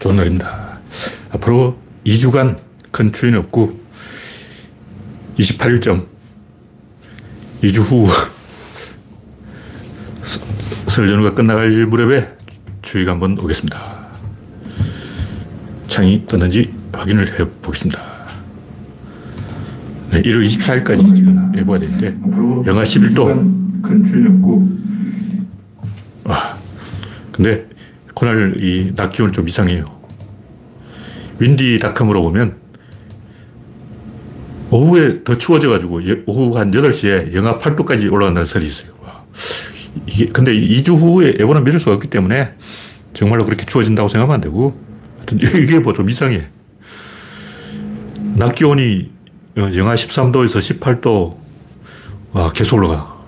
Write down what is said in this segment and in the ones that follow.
좋은 날입니다. 앞으로 2주간 큰 추위는 없고 28일쯤 2주 후 설 연휴가 끝나갈 무렵에 추위가 한번 오겠습니다. 창이 떴는지 확인을 해 보겠습니다. 네, 1월 24일까지 지금 예보가 되는데 영하 11도 큰 추위는 없고 와 근데 그날 이 낮 기온이 좀 이상해요. 윈디닷컴으로 보면 오후에 더 추워져가지고 오후 한 8시에 영하 8도까지 올라간다는 설이 있어요. 와. 이게 근데 2주 후에 예보는 믿을 수가 없기 때문에 정말로 그렇게 추워진다고 생각하면 안 되고 하여튼 이게 뭐 좀 이상해. 낮 기온이 영하 13도에서 18도 와 계속 올라가.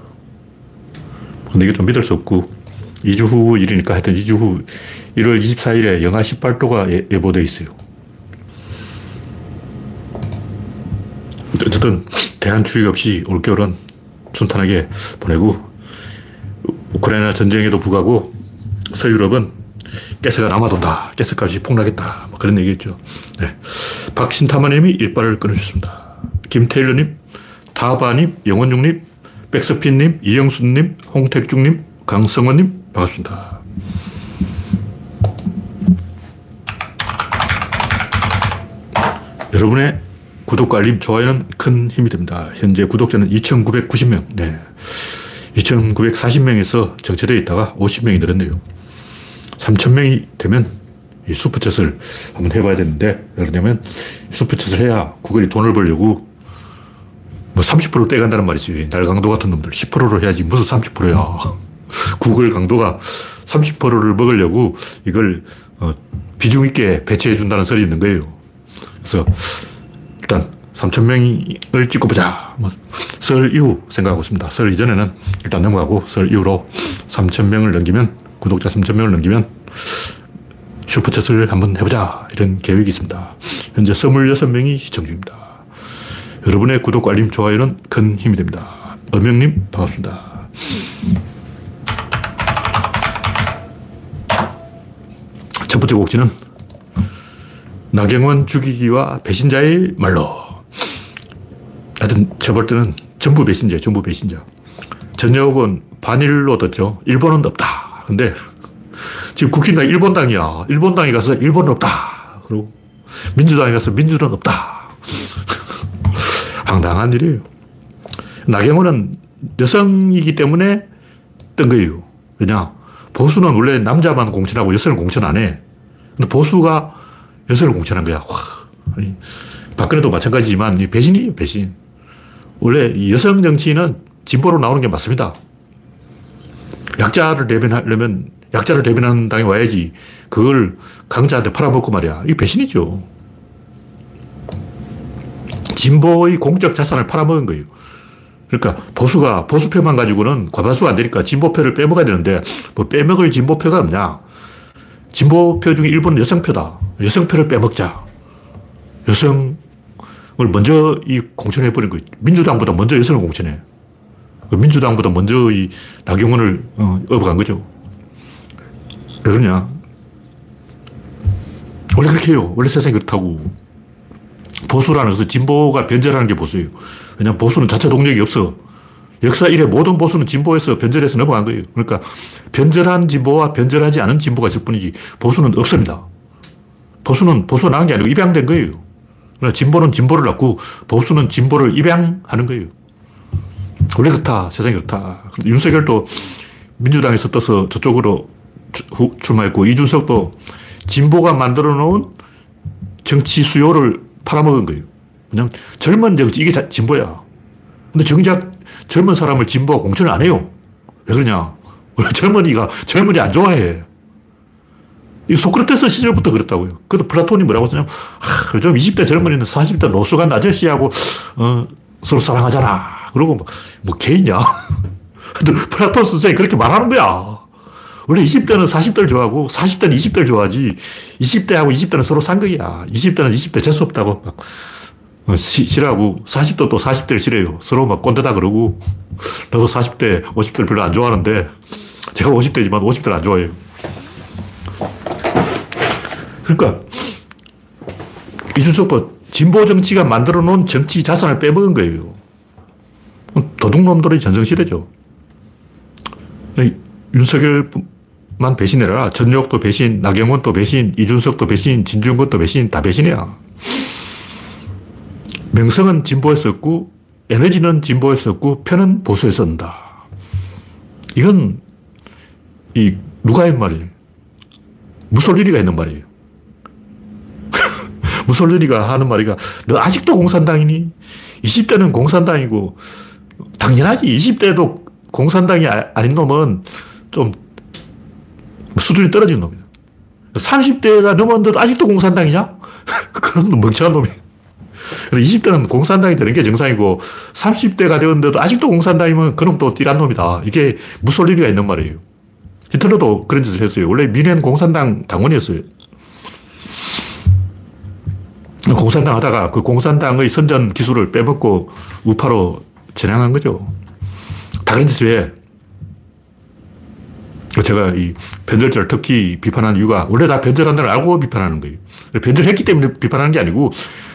근데 이게 좀 믿을 수 없고 2주 후 일이니까 하여튼 2주 후 1월 24일에 영하 18도가 예, 예보돼 있어요. 어쨌든 대한 추위 없이 올겨울은 순탄하게 보내고 우크라이나 전쟁에도 불구하고 서유럽은 가스가 남아돈다. 가스값이 폭락했다. 뭐 그런 얘기겠죠. 네. 박신타마님이 일발을 끊어주셨습니다. 김태일러님, 타바님, 영원중님, 백서핀님, 이영순님, 홍택중님, 강성원님, 반갑습니다. 여러분의 구독과 알림, 좋아요는 큰 힘이 됩니다. 현재 구독자는 2,990명. 네. 2,940명에서 정체되어 있다가 50명이 늘었네요. 3,000명이 되면 이 슈퍼챗을 한번 해봐야 되는데, 그러냐면 슈퍼챗을 해야 구글이 돈을 벌려고 뭐 30% 떼간다는 말이지. 날 강도 같은 놈들 10%로 해야지. 무슨 30%야. 구글 강도가 30%를 먹으려고 이걸 어, 비중 있게 배치해 준다는 설이 있는 거예요. 그래서 일단 3,000명을 찍고 보자. 뭐 설 이후 생각하고 있습니다. 설 이전에는 일단 넘어가고 설 이후로 3,000명을 넘기면 구독자 3,000명을 넘기면 슈퍼챗을 한번 해보자. 이런 계획이 있습니다. 현재 26명이 시청 중입니다. 여러분의 구독, 알림, 좋아요는 큰 힘이 됩니다. 어명님, 반갑습니다. 첫 번째 곡지는 나경원 죽이기와 배신자의 말로. 하여튼 제볼 때는 전부 배신자, 전부 배신자. 전역은 반일로 떴죠. 일본은 없다. 근데 지금 국힘당 일본당이야. 일본당에 가서 일본은 없다. 그리고 민주당에 가서 민주는 없다. 황당한 일이에요. 나경원은 여성이기 때문에 뜬 거예요. 왜냐? 보수는 원래 남자만 공천하고 여성을 공천 안 해. 근데 보수가 여성을 공천한 거야. 와. 박근혜도 마찬가지지만 이 배신이에요, 배신. 원래 여성 정치인은 진보로 나오는 게 맞습니다. 약자를 대변하려면 약자를 대변하는 당에 와야지 그걸 강자한테 팔아먹고 말이야. 이게 배신이죠. 진보의 공적 자산을 팔아먹은 거예요. 그러니까 보수가 보수표만 가지고는 과반수가 안 되니까 진보표를 빼먹어야 되는데 뭐 빼먹을 진보표가 없냐. 진보표 중에 일본은 여성표다. 여성표를 빼먹자. 여성을 먼저 이 공천해버린 거예요. 민주당보다 먼저 여성을 공천해. 그 민주당보다 먼저 이 나경원을 어, 업어간 거죠. 왜 그러냐. 원래 그렇게 해요. 원래 세상이 그렇다고. 보수라는 것은 진보가 변절하는 게 보수예요. 왜냐하면 보수는 자체 동력이 없어. 역사 이래 모든 보수는 진보에서 변절해서 넘어간 거예요. 그러니까 변절한 진보와 변절하지 않은 진보가 있을 뿐이지 보수는 없습니다. 보수는 보수가 나온 게 아니고 입양된 거예요. 그러나 진보는 진보를 낳고 보수는 진보를 입양하는 거예요. 원래 그렇다. 세상이 그렇다. 윤석열도 민주당에서 떠서 저쪽으로 출마했고 이준석도 진보가 만들어 놓은 정치 수요를 팔아먹은 거예요. 그냥 젊은 정치, 이게 진보야. 근데 정작 젊은 사람을 진보가 공천을 안 해요. 왜 그러냐. 원래 젊은이가 젊은이 안 좋아해. 이 소크라테스 시절부터 그랬다고요. 그래도 플라톤이 뭐라고 했냐면, 아, 요즘 20대 젊은이는 40대 노숙한 아저씨하고, 어, 서로 사랑하잖아. 그러고 뭐, 뭐 게이냐. 플라톤 선생이 그렇게 말하는 거야. 원래 20대는 40대를 좋아하고 40대는 20대를 좋아하지 20대하고 20대는 서로 상극이야. 20대는 20대 재수없다고 막 어, 시, 싫어하고 40도 또 40대를 싫어해요. 서로 막 꼰대다 그러고 나도 40대, 50대를 별로 안 좋아하는데 제가 50대지만 50대를 안 좋아해요. 그러니까 이준석도 진보 정치가 만들어 놓은 정치 자산을 빼먹은 거예요. 도둑놈들의 전성시대죠. 윤석열만 배신해라. 전역도 배신, 나경원도 배신, 이준석도 배신, 진중권도 배신, 다 배신이야. 명성은 진보했었고, 에너지는 진보했었고, 편은 보수했었다. 이건, 이, 누가 한 말이에요? 무솔리니가 했는 말이에요. 무솔리니가 하는 말이가, 너 아직도 공산당이니? 20대는 공산당이고, 당연하지. 20대도 공산당이 아, 아닌 놈은 좀 수준이 떨어진 놈이야. 30대가 넘었는데도 아직도 공산당이냐? 그런 멍청한 놈이야. 20대는 공산당이 되는 게 정상이고 30대가 되었는데도 아직도 공산당이면 그럼 또 띠란 놈이다. 이게 무솔리니가 있는 말이에요. 히틀러도 그런 짓을 했어요. 원래 미넨 공산당 당원이었어요. 공산당 하다가 그 공산당의 선전 기술을 빼먹고 우파로 전향한 거죠. 다 그런 짓을 해. 제가 이 변절자를 특히 비판한 이유가 원래 다 변절한다는 걸 알고 비판하는 거예요. 변절했기 때문에 비판하는 게 아니고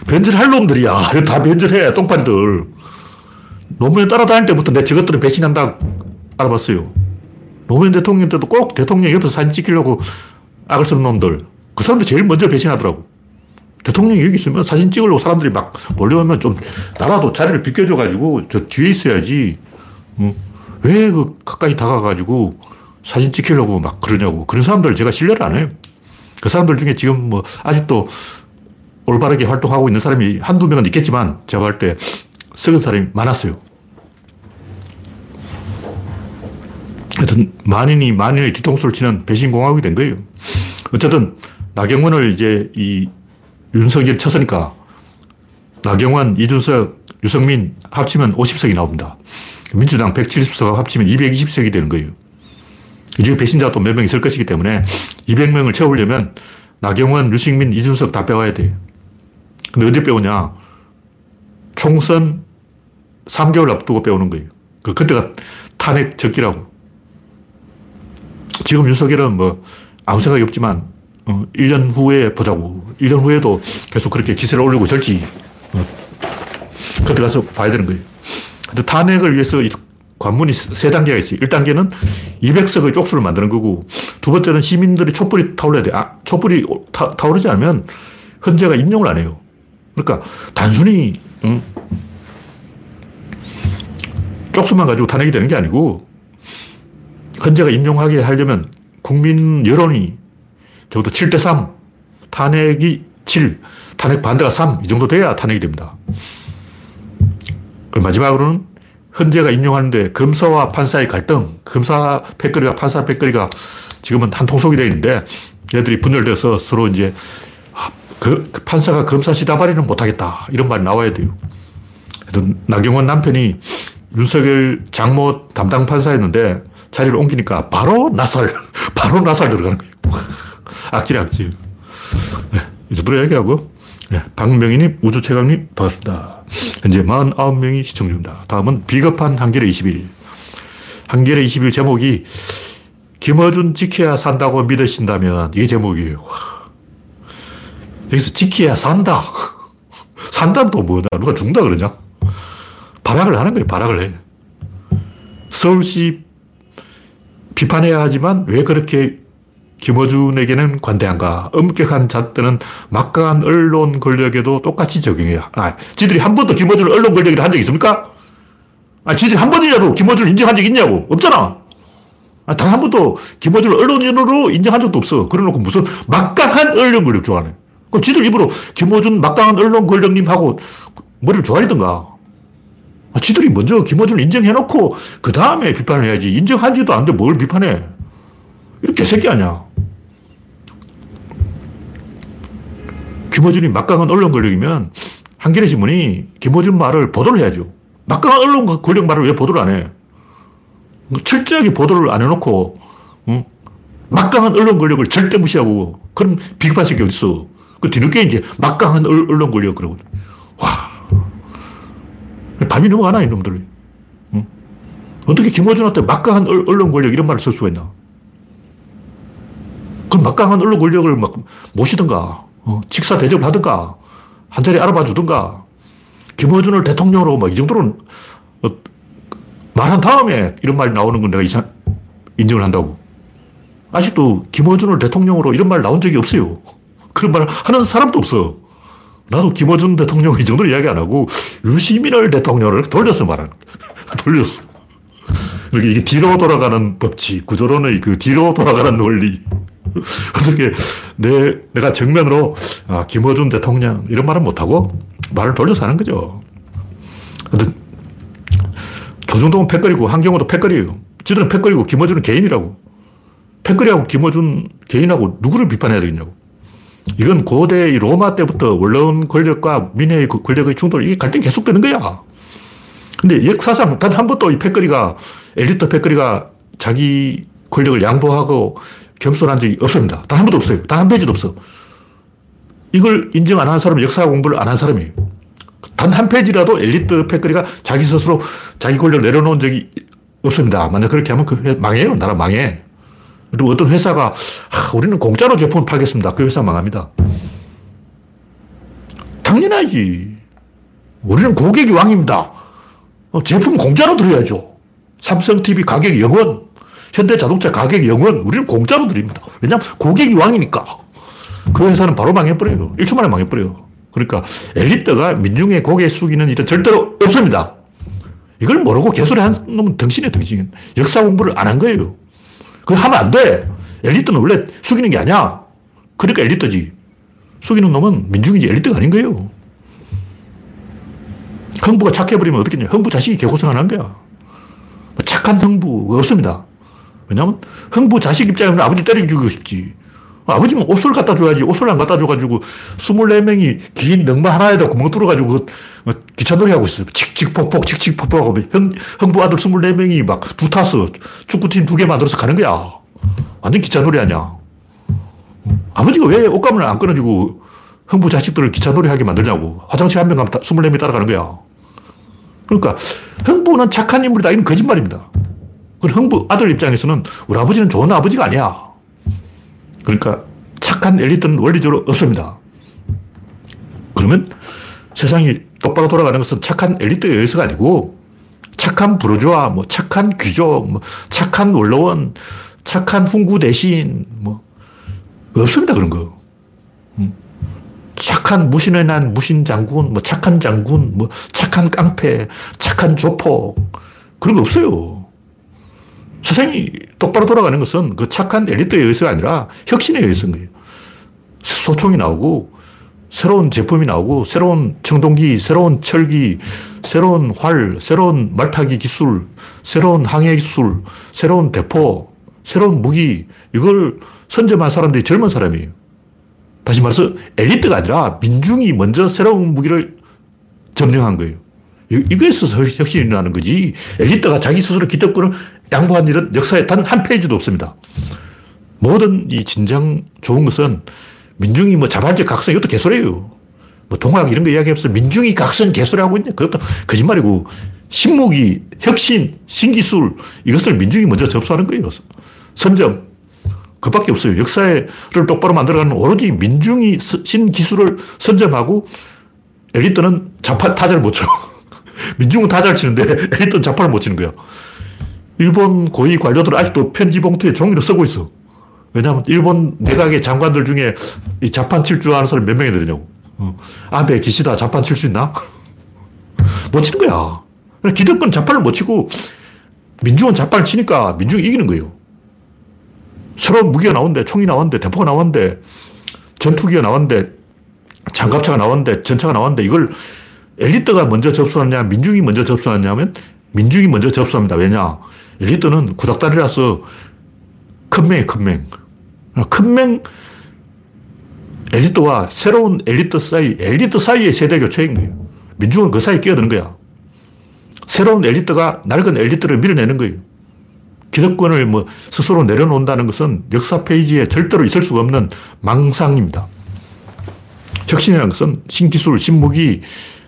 변절할 놈들이야. 다 변절해. 똥판들. 노무현 따라다닐 때부터 내 저것들은 배신한다 알아봤어요. 노무현 대통령 때도 꼭 대통령 옆에서 사진 찍히려고 악을 쓰는 놈들. 그 사람들 제일 먼저 배신하더라고. 대통령이 여기 있으면 사진 찍으려고 사람들이 막 몰려오면 좀 나라도 자리를 비켜줘가지고 저 뒤에 있어야지. 응? 왜그 가까이 다가가지고 사진 찍히려고 막 그러냐고. 그런 사람들 제가 신뢰를 안 해요. 그 사람들 중에 지금 뭐 아직도 올바르게 활동하고 있는 사람이 한두 명은 있겠지만 제가 볼 때 썩은 사람이 많았어요. 하여튼 만인이 만인의 뒤통수를 치는 배신공화국이 된 거예요. 어쨌든 나경원을 이제 이 윤석열이 쳤으니까 나경원, 이준석, 유성민 합치면 50석이 나옵니다. 민주당 170석 합치면 220석이 되는 거예요. 이 중에 배신자가 또 몇 명 있을 것이기 때문에 200명을 채우려면 나경원, 유승민, 이준석 다 빼와야 돼요. 근데 언제 빼오냐? 총선 3개월 앞두고 빼오는 거예요. 그, 그때가 탄핵 적기라고. 지금 윤석열은 뭐 아무 생각이 없지만 어, 1년 후에 보자고. 1년 후에도 계속 그렇게 기세를 올리고 절지. 어, 그때 가서 봐야 되는 거예요. 근데 탄핵을 위해서 관문이 세 단계가 있어요. 1단계는 200석의 쪽수를 만드는 거고, 두 번째는 시민들이 촛불이 타올라야 돼. 아, 촛불이 타, 타오르지 않으면 헌재가 인용을 안 해요. 그러니까 단순히, 응? 쪽수만 가지고 탄핵이 되는 게 아니고, 헌재가 인용하게 하려면 국민 여론이 적어도 7대 3, 탄핵이 7, 탄핵 반대가 3, 이 정도 돼야 탄핵이 됩니다. 마지막으로는 헌재가 인용하는데 검사와 판사의 갈등, 검사 패거리가 판사 패거리가 지금은 한 통속이 되어 있는데 얘들이 분열돼서 서로 이제 아, 그, 그 판사가 검사 시다발이는 못하겠다 이런 말이 나와야 돼요. 나경원 남편이 윤석열 장모 담당 판사였는데 자리를 옮기니까 바로 나설, 바로 나설 들어가는 거예요. 악질이 악질. 네, 이 정도로 얘기하고, 네, 박명희님, 우주최강님, 반갑습니다. 현재 49명이 시청 중입니다. 다음은 비겁한 한겨레 20일. 한겨레 20일 제목이 김어준 지켜야 산다고 믿으신다면 이게 제목이에요. 여기서 지켜야 산다. 산다는 또 뭐냐? 누가 죽는다 그러냐? 발악을 하는 거예요. 발악을 해. 서울시 비판해야 하지만 왜 그렇게 김어준에게는 관대한가? 엄격한 잣대는 막강한 언론 권력에도 똑같이 적용해요. 아, 지들이 한 번도 김어준을 언론 권력이라 한 적 있습니까? 아, 지들이 한 번이라도 김어준을 인정한 적 있냐고? 없잖아. 아, 단 한 번도 김어준을 언론인으로 인정한 적도 없어. 그래 놓고 무슨 막강한 언론 권력 좋아하네. 그럼 지들 입으로 김어준 막강한 언론 권력님하고 머리를 조아리던가. 아, 지들이 먼저 김어준을 인정해놓고 그 다음에 비판을 해야지. 인정한지도 않는데 뭘 비판해. 이렇게 새끼 아니야. 김어준이 막강한 언론 권력이면 한겨레 신문이 김어준 말을 보도를 해야죠. 막강한 언론 권력 말을 왜 보도를 안 해? 철저하게 보도를 안 해놓고, 응? 막강한 언론 권력을 절대 무시하고, 그럼 비겁한 새끼 어딨어? 그 뒤늦게 이제 막강한 언론 권력 그러고. 와. 밤이 넘어가나, 이놈들. 응? 어떻게 김어준한테 막강한 언론 권력 이런 말을 쓸 수가 있나? 그럼 막강한 언론 권력을 막 모시든가, 어, 직사 대접을 하든가, 한 자리 알아봐 주든가, 김어준을 대통령으로 막 이 정도는 어, 말한 다음에 이런 말이 나오는 건 내가 이상, 인정을 한다고. 아직도 김어준을 대통령으로 이런 말 나온 적이 없어요. 그런 말 하는 사람도 없어. 나도 김어준 대통령 이 정도로 이야기 안 하고 유시민을 대통령을 돌려서 말하는 돌렸어. 이렇게 이게 뒤로 돌아가는 법칙, 구조론의 그 뒤로 돌아가는 논리. 어떻게 내, 내가 정면으로 아, 김어준 대통령 이런 말은 못하고 말을 돌려서 하는 거죠. 조중동은 패거리고 한경호도 패거리예요. 지들은 패거리고 김어준은 개인이라고. 패거리하고 김어준 개인하고 누구를 비판해야 되겠냐고. 이건 고대 로마 때부터 원로원 권력과 민의 그 권력의 충돌, 이게 갈등이 계속되는 거야. 근데 역사상 단 한 번도 이 패거리가, 엘리트 패거리가 자기 권력을 양보하고 겸손한 적이 없습니다. 단 한 번도 없어요. 단 한 페이지도 없어. 이걸 인정 안 한 사람은 역사 공부를 안 한 사람이에요. 단 한 페이지라도 엘리트 패거리가 자기 스스로 자기 권력을 내려놓은 적이 없습니다. 만약 그렇게 하면 그 망해요. 나라 망해. 그리고 어떤 회사가 아, 우리는 공짜로 제품을 팔겠습니다. 그 회사 망합니다. 당연하지. 우리는 고객이 왕입니다. 어, 제품 공짜로 드려야죠. 삼성 TV 가격 영원, 현대 자동차 가격 영원, 우리는 공짜로 드립니다. 왜냐하면 고객이 왕이니까. 그 회사는 바로 망해버려요. 1초 만에 망해버려요. 그러니까 엘리트가 민중의 고개 숙이는 일은 절대로 없습니다. 이걸 모르고 개소리 한 놈은 덩신이에요, 덩신. 역사 공부를 안 한 거예요. 그거 하면 안 돼. 엘리트는 원래 숙이는 게 아니야. 그러니까 엘리트지. 숙이는 놈은 민중이지 엘리트가 아닌 거예요. 흥부가 착해버리면 어떻겠냐. 흥부 자식이 개고생 안한 거야. 착한 흥부 없습니다. 왜냐면 흥부 자식 입장에서 아버지 때려 죽이고 싶지. 아버지는 옷을 갖다 줘야지. 옷을 안 갖다 줘가지고 24명이 긴 능마 하나에다 구멍 뚫어가지고 그 기차놀이 하고 있어요. 칙칙폭폭, 칙칙폭폭 하고 흥, 흥부 아들 24명이 막 두 타서 축구팀 두 개 만들어서 가는 거야. 완전 기차놀이 아니야. 아버지가 왜 옷감을 안 끊어주고 흥부 자식들을 기차놀이 하게 만들냐고. 화장실 한 명 가면 24명이 따라가는 거야. 그러니까 흥부는 착한 인물이다. 이건 거짓말입니다. 그 흥부 아들 입장에서는 우리 아버지는 좋은 아버지가 아니야. 그러니까 착한 엘리트는 원리적으로 없습니다. 그러면 세상이 똑바로 돌아가는 것은 착한 엘리트에 의해서가 아니고 착한 부르주아, 뭐 착한 귀족, 뭐 착한 원로원, 착한 훈구 대신, 뭐 없습니다 그런 거. 음. 착한 무신의 난 무신 장군, 뭐 착한 장군, 뭐 착한 깡패, 착한 조폭 그런 거 없어요. 세상이 똑바로 돌아가는 것은 그 착한 엘리트에 의해서가 아니라 혁신에 의해서인 거예요. 소총이 나오고 새로운 제품이 나오고 새로운 청동기, 새로운 철기, 새로운 활, 새로운 말타기 기술, 새로운 항해 기술, 새로운 대포, 새로운 무기 이걸 선점한 사람들이 젊은 사람이에요. 다시 말해서 엘리트가 아니라 민중이 먼저 새로운 무기를 점령한 거예요. 이거에 있어서 혁신이 일어나는 거지. 엘리트가 자기 스스로 기득권을 양보한 일은 역사에 단 한 페이지도 없습니다. 모든 이 진정 좋은 것은 민중이 뭐 자발적 각성, 이것도 개소리예요. 뭐 동학 이런 거 이야기하면서 민중이 각성 개소리하고 있냐. 그것도 거짓말이고 신무기, 혁신, 신기술 이것을 민중이 먼저 접수하는 거예요. 선점. 그밖에 없어요. 역사를 똑바로 만들어가는 오로지 민중이 신기술을 선점하고 엘리트는 자파, 타자를 못 쳐. 민중은 타자를 치는데 엘리트는 자파를 못 치는 거야. 일본 고위 관료들은 아직도 편지 봉투에 종이를 쓰고 있어. 왜냐하면 일본 내각의 장관들 중에 이 자판 칠 줄 아는 사람이 몇 명이 되냐고. 어. 아베 기시다 자판 칠 수 있나? 못 치는 거야. 기득권 자판을 못 치고 민중은 자판을 치니까 민중이 이기는 거예요. 새로운 무기가 나오는데, 총이 나오는데, 대포가 나오는데, 전투기가 나오는데, 장갑차가 나오는데, 전차가 나오는데, 이걸 엘리트가 먼저 접수하느냐, 민중이 먼저 접수하느냐면, 민중이 먼저 접수합니다. 왜냐? 엘리트는 구닥다리라서 컴맹이 컴맹. 컴맹 엘리트와 새로운 엘리트 사이, 엘리트 사이의 세대 교체인 거예요. 민중은 그 사이에 끼어드는 거야. 새로운 엘리트가 낡은 엘리트를 밀어내는 거예요. 기득권을 뭐 스스로 내려놓는다는 것은 역사 페이지에 절대로 있을 수가 없는 망상입니다. 혁신이라는 것은 신기술, 신무기,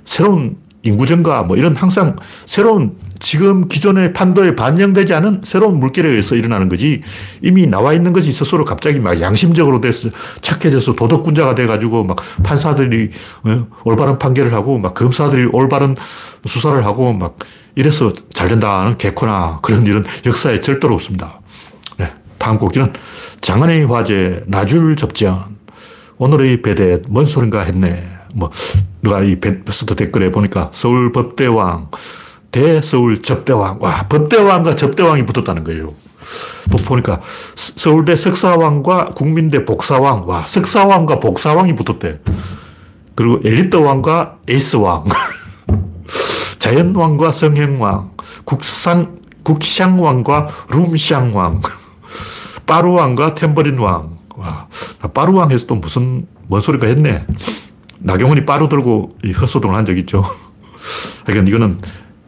새로운 인구 증가, 뭐 이런 항상 새로운 지금 기존의 판도에 반영되지 않은 새로운 물결에 의해서 일어나는 거지 이미 나와 있는 것이 스스로 갑자기 막 양심적으로 돼서 착해져서 도덕군자가 돼가지고 막 판사들이 어, 올바른 판결을 하고 막 검사들이 올바른 수사를 하고 막 이래서 잘 된다는 개코나 그런 일은 역사에 절대로 없습니다. 네. 다음 곡지는 장안의 화제 나줄 접전 오늘의 배대 뭔 소린가 했네. 뭐 누가 이 베스트 댓글에 보니까 서울 법대왕 대서울 접대왕. 와, 법대왕과 접대왕이 붙었다는 거예요. 또 보니까 서울대 석사왕과 국민대 복사왕. 와, 석사왕과 복사왕이 붙었대. 그리고 엘리트왕과 에이스왕. 자연왕과 성행왕. 국상, 국샹왕과 룸샹왕. 빠루왕과 템버린왕. 와, 빠루왕 해서 또 무슨, 뭔 소리가 했네. 나경원이 빠루 들고 헛소동을 한 적 있죠. 그러니까 이거는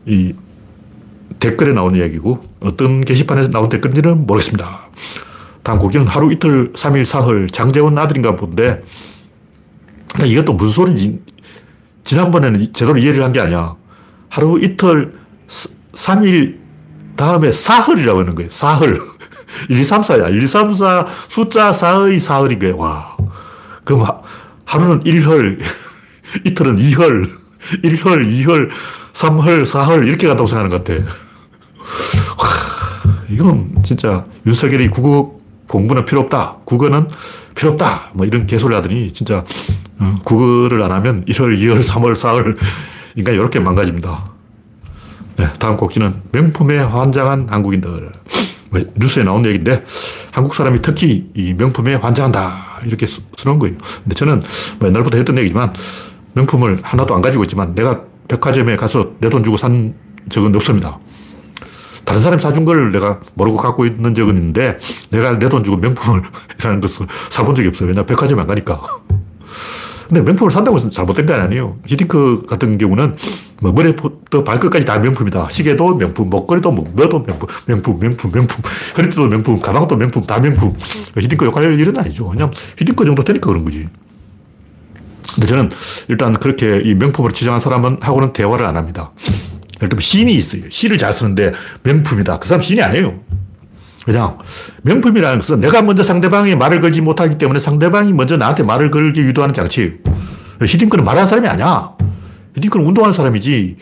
이 댓글에 나온 이야기고 어떤 게시판에서 나온 댓글인지는 모르겠습니다. 다음 곡기는 하루 이틀, 3일, 사흘, 장재원 아들인가 본데 이것도 무슨 소리인지 지난번에는 제대로 이해를 한 게 아니야. 하루 이틀, 3일 다음에 사흘이라고 하는 거예요. 사흘. 1, 2, 3, 4야. 1, 2, 3, 4 숫자 4의 사흘인 거예요. 와. 그럼 하루는 1헐, 이틀은 2헐, 1헐, 2헐, 3헐, 4헐 이렇게 간다고 생각하는 것 같아. 와, 이건 진짜 윤석열이 국어 공부는 필요 없다. 국어는 필요 없다. 뭐 이런 개소리 하더니 진짜 어, 국어를 안 하면 1월, 2월, 3월, 4월 인간 이렇게 망가집니다. 네, 다음 곡지는 명품에 환장한 한국인들. 뭐 뉴스에 나온 얘기인데 한국 사람이 특히 이 명품에 환장한다. 이렇게 쓰는 거예요. 근데 저는 뭐 옛날부터 했던 얘기지만 명품을 하나도 안 가지고 있지만 내가 백화점에 가서 내 돈 주고 산 적은 없습니다. 다른 사람이 사준 걸 내가 모르고 갖고 있는 적은 있는데 내가 내 돈 주고 명품을 이라는 것을 사본 적이 없어요. 왜냐 백화점에 안 가니까. 근데 명품을 산다고 해서 잘못된 건 아니에요. 히딩크 같은 경우는 뭐 머리부터 발끝까지 다 명품이다. 시계도 명품, 목걸이도 뭐, 뭐도 명품, 명품, 명품, 명품, 허리띠도 명품, 가방도 명품, 다 명품. 히딩크 욕할 일은 아니죠. 그냥 히딩크 정도 되니까 그런 거지. 근데 저는 일단 그렇게 이 명품으로 지정한 사람은 하고는 대화를 안 합니다. 예를 들면 시인이 있어요. 시를 잘 쓰는데 명품이다. 그 사람 시인이 아니에요. 그냥 명품이라는 것은 내가 먼저 상대방이 말을 걸지 못하기 때문에 상대방이 먼저 나한테 말을 걸게 유도하는 장치예요. 히딩크는 말하는 사람이 아니야. 히딩크는 운동하는 사람이지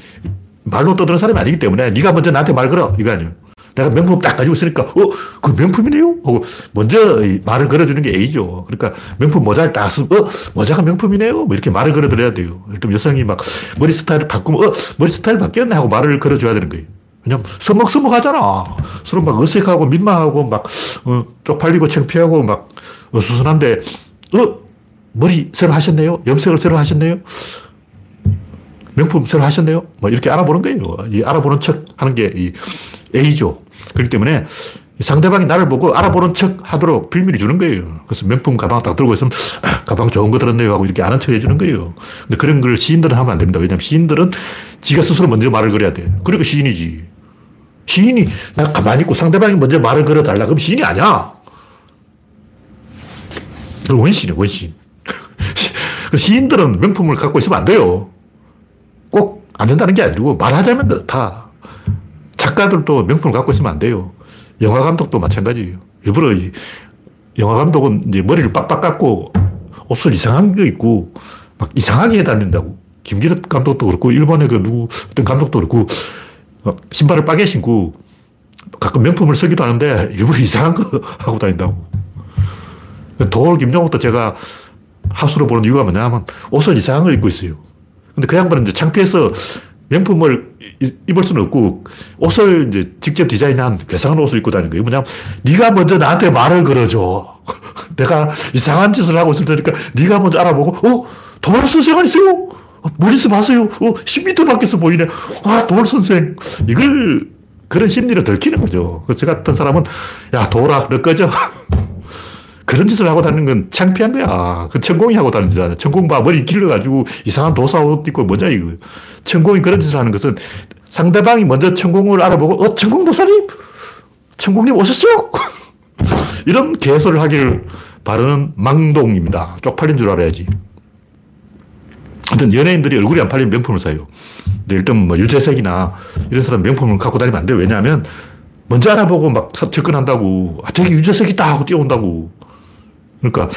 말로 떠드는 사람이 아니기 때문에 네가 먼저 나한테 말 걸어. 이거 아니에요. 내가 명품 딱 가지고 있으니까, 어, 그 명품이네요? 하고 먼저 말을 걸어주는 게 A죠. 그러니까 명품 모자를 딱 쓰고, 어, 모자가 명품이네요? 뭐 이렇게 말을 걸어드려야 돼요. 일단 여성이 막 머리 스타일을 바꾸면, 어, 머리 스타일 바뀌었네? 하고 말을 걸어줘야 되는 거예요. 왜냐면 서먹서먹 하잖아. 서로 막 어색하고 민망하고 막 어, 쪽팔리고 창피하고 막 어수선한데, 어, 머리 새로 하셨네요? 염색을 새로 하셨네요? 명품 새로 하셨네요? 뭐 이렇게 알아보는 거예요. 이 알아보는 척 하는 게 이 A죠. 그렇기 때문에 상대방이 나를 보고 알아보는 척 하도록 빌미를 주는 거예요. 그래서 명품 가방 딱 들고 있으면, 아, 가방 좋은 거 들었네요 하고 이렇게 아는 척 해주는 거예요. 근데 그런 걸 시인들은 하면 안 됩니다. 왜냐면 시인들은 지가 스스로 먼저 말을 걸어야 돼. 그러니까 시인이지. 시인이 나 가만히 있고 상대방이 먼저 말을 걸어달라. 그럼 시인이 아니야. 그 원시이네, 원시인. 그 시인들은 명품을 갖고 있으면 안 돼요. 꼭 안 된다는 게 아니고 말하자면 다. 작가들도 명품을 갖고 있으면 안 돼요. 영화 감독도 마찬가지예요. 일부러 이 영화 감독은 이제 머리를 빡빡 깎고 옷을 이상한 거 입고 막 이상하게 해다닌다고. 김기덕 감독도 그렇고 일본의 그 누구 어떤 감독도 그렇고 신발을 빠게 신고 가끔 명품을 쓰기도 하는데 일부러 이상한 거 하고 다닌다고. 도올 김정욱도 제가 하수로 보는 이유가 뭐냐면 옷을 이상한 걸 입고 있어요. 근데 그 양반은 이제 창피해서 명품을 입을 수는 없고 옷을 이제 직접 디자인한 괴상한 옷을 입고 다니는 거예요. 뭐냐면 네가 먼저 나한테 말을 걸어줘. 내가 이상한 짓을 하고 있을 테니까 네가 먼저 알아보고 어? 도말 선생님 있어요? 머리서 봤어요? 어? 10m 밖에서 보이네. 아, 도말 선생. 이걸 그런 심리를 들키는 거죠. 그래서 저 같은 사람은 야, 도라, 너 꺼져. 그런 짓을 하고 다니는 건 창피한 거야. 그 천공이 하고 다니는 짓 천공 봐. 머리 길러가지고 이상한 도사 옷 입고 뭐냐, 이거. 천공이 그런 짓을 하는 것은 상대방이 먼저 천공을 알아보고, 어, 천공 도사님? 천공님 오셨어요? 이런 개소를 하기를 바라는 망동입니다. 쪽팔린 줄 알아야지. 하여튼 연예인들이 얼굴이 안 팔리면 명품을 사요. 근데 일단 뭐 유재석이나 이런 사람 명품을 갖고 다니면 안 돼요. 왜냐하면 먼저 알아보고 막 접근한다고. 아, 저기 유재석 있다 하고 뛰어온다고. 그러니까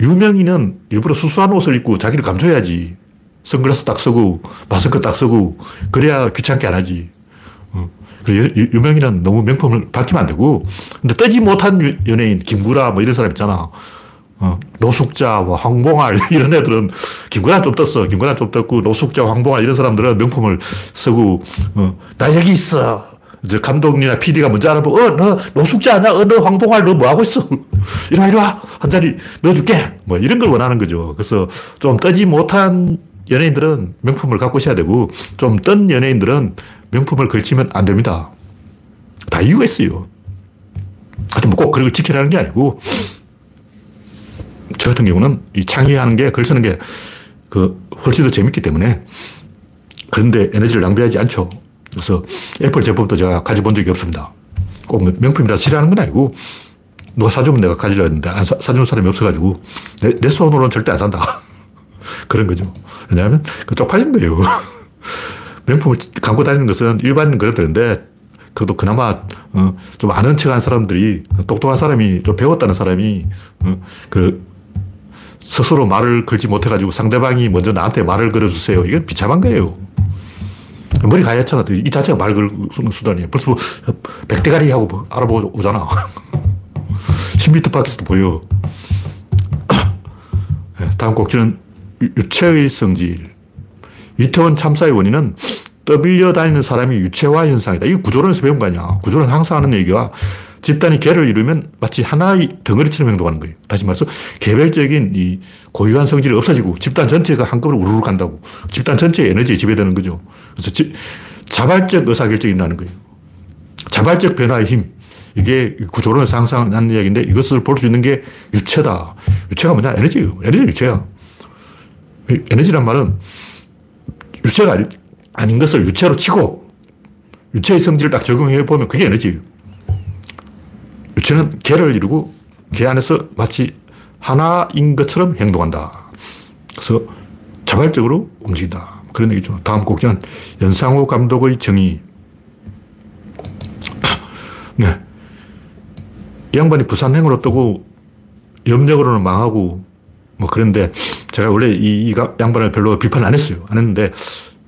유명인은 일부러 수수한 옷을 입고 자기를 감춰야지. 선글라스 딱 쓰고, 마스크 딱 쓰고, 그래야 귀찮게 안 하지. 어. 유명인은 너무 명품을 밝히면 안 되고, 근데 뜨지 못한 연예인, 김구라 뭐 이런 사람 있잖아. 어, 노숙자, 뭐 황봉알 이런 애들은 김구라 좀 떴어. 김구라 좀 떴고 노숙자, 황봉알 이런 사람들은 명품을 쓰고 어, 나 여기 있어. 이제 감독이나 PD가 먼저 알아보고 어, 너 노숙자 아니야? 어, 너 황봉알 너뭐 하고 있어? 이리 와, 이리 와. 한 자리 넣어줄게. 뭐 이런 걸 원하는 거죠. 그래서 좀 뜨지 못한 연예인들은 명품을 갖고 있어야 되고 좀 뜬 연예인들은 명품을 걸치면 안 됩니다. 다 이유가 있어요. 하여튼 뭐 꼭 그걸 지키라는 게 아니고 저 같은 경우는 이 창의하는 게, 글 쓰는 게, 그, 훨씬 더 재밌기 때문에, 그런데 에너지를 낭비하지 않죠. 그래서 애플 제품도 제가 가져본 적이 없습니다. 꼭 명품이라 싫어하는 건 아니고, 누가 사주면 내가 가지려 했는데, 안 사, 사주는 사람이 없어가지고, 내, 내 손으로는 절대 안 산다. 그런 거죠. 왜냐하면, 그 쪽팔린 거예요. 명품을 갖고 다니는 것은 일반인 그래도 되는데, 그래도 그나마 어, 좀 아는 척한 사람들이 똑똑한 사람이 좀 배웠다는 사람이 어, 그 스스로 말을 걸지 못해가지고 상대방이 먼저 나한테 말을 걸어주세요. 이건 비참한 거예요. 머리 가야잖아. 이 자체가 말 걸는 수단이에요. 벌써 뭐 백대가리 하고 뭐 알아보고 오잖아. 10m 밖에서도 보여. 네, 다음 곡지는 유체의 성질. 이태원 참사의 원인은 떠밀려 다니는 사람이 유체화 현상이다. 이 구조론에서 배운 거 아니야. 구조론 항상 하는 얘기가 집단이 개를 이루면 마치 하나의 덩어리처럼 행동하는 거예요. 다시 말해서 개별적인 이 고유한 성질이 없어지고 집단 전체가 한꺼번에 우르르 간다고. 집단 전체의 에너지에 지배되는 거죠. 그래서 지, 자발적 의사결정이 나는 거예요. 자발적 변화의 힘. 이게 구조론에서 항상 하는 이야기인데 이것을 볼 수 있는 게 유체다. 유체가 뭐냐? 에너지예요. 에너지 유체야. 에너지란 말은 유체가 아닌 것을 유체로 치고 유체의 성질을 딱 적용해 보면 그게 에너지예요. 유체는 개를 이루고 개 안에서 마치 하나인 것처럼 행동한다. 그래서 자발적으로 움직인다. 그런 얘기죠. 다음 곡지는 연상호 감독의 정의. 네. 이 양반이 부산행으로 뜨고 염력으로는 망하고 뭐 그런데 제가 원래 이, 이 양반을 별로 비판 안 했어요. 안 했는데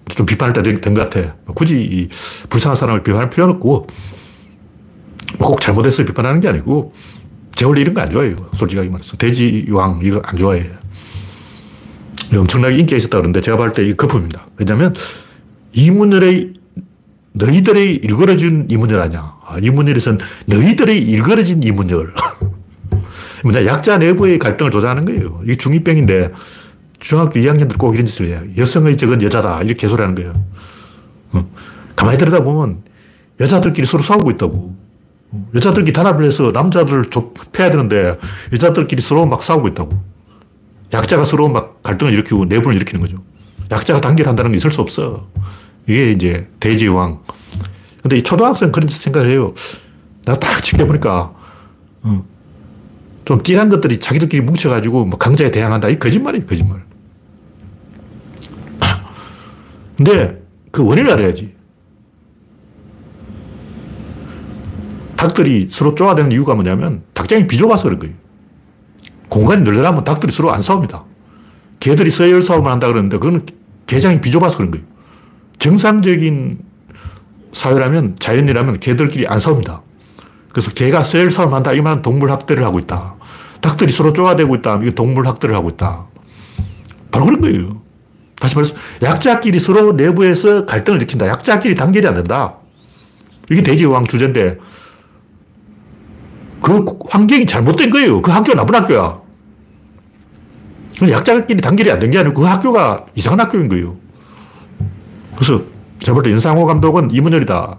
좀 비판할 때 된 것 같아. 굳이 불쌍한 사람을 비판할 필요는 없고 꼭 잘못해서 비판하는 게 아니고 제 원래 이런 거 안 좋아해요. 솔직하게 말해서. 돼지왕 이거 안 좋아해요. 엄청나게 인기가 있었다 그러는데 제가 봤을 때 이거 거품입니다. 왜냐면 이문열의 너희들의 일그러진 이문열 아니야. 아, 이문열에선 너희들의 일그러진 이문열. 뭐냐, 약자 내부의 갈등을 조장하는 거예요. 이게 중2병인데 중학교 2학년들 꼭 이런 짓을 해요. 여성의 적은 여자다. 이렇게 개소리하는 거예요. 어. 가만히 들여다보면 여자들끼리 서로 싸우고 있다고. 여자들끼리 단합을 해서 남자들을 좁혀야 되는데 여자들끼리 서로 막 싸우고 있다고. 약자가 서로 막 갈등을 일으키고 내분을 일으키는 거죠. 약자가 단결한다는 게 있을 수 없어. 이게 이제 대지왕. 근데 이 초등학생 그런 생각을 해요. 내가 딱 지켜보니까, 어, 좀 띠한 것들이 자기들끼리 뭉쳐가지고 뭐 강자에 대항한다. 이 거짓말이에요, 거짓말. 근데 그 원인을 알아야지. 닭들이 서로 쪼아대는 이유가 뭐냐면 닭장이 비좁아서 그런 거예요. 공간이 늘어나면 닭들이 서로 안 싸웁니다. 개들이 서열 싸움을 한다 그러는데 그건 개장이 비좁아서 그런 거예요. 정상적인 사회라면 자연이라면 개들끼리 안 싸웁니다. 그래서 개가 서열 싸움을 한다. 이 말은 동물 학대를 하고 있다. 닭들이 서로 쪼아대고 있다. 이게 동물 학대를 하고 있다. 바로 그런 거예요. 다시 말해서 약자끼리 서로 내부에서 갈등을 일으킨다. 약자끼리 단결이 안 된다. 이게 대지왕 주제인데 그 환경이 잘못된 거예요. 그 학교가 나쁜 학교야. 약자끼리 단결이 안 된 게 아니고 그 학교가 이상한 학교인 거예요. 그래서 제가 볼때 연상호 감독은 이문열이다.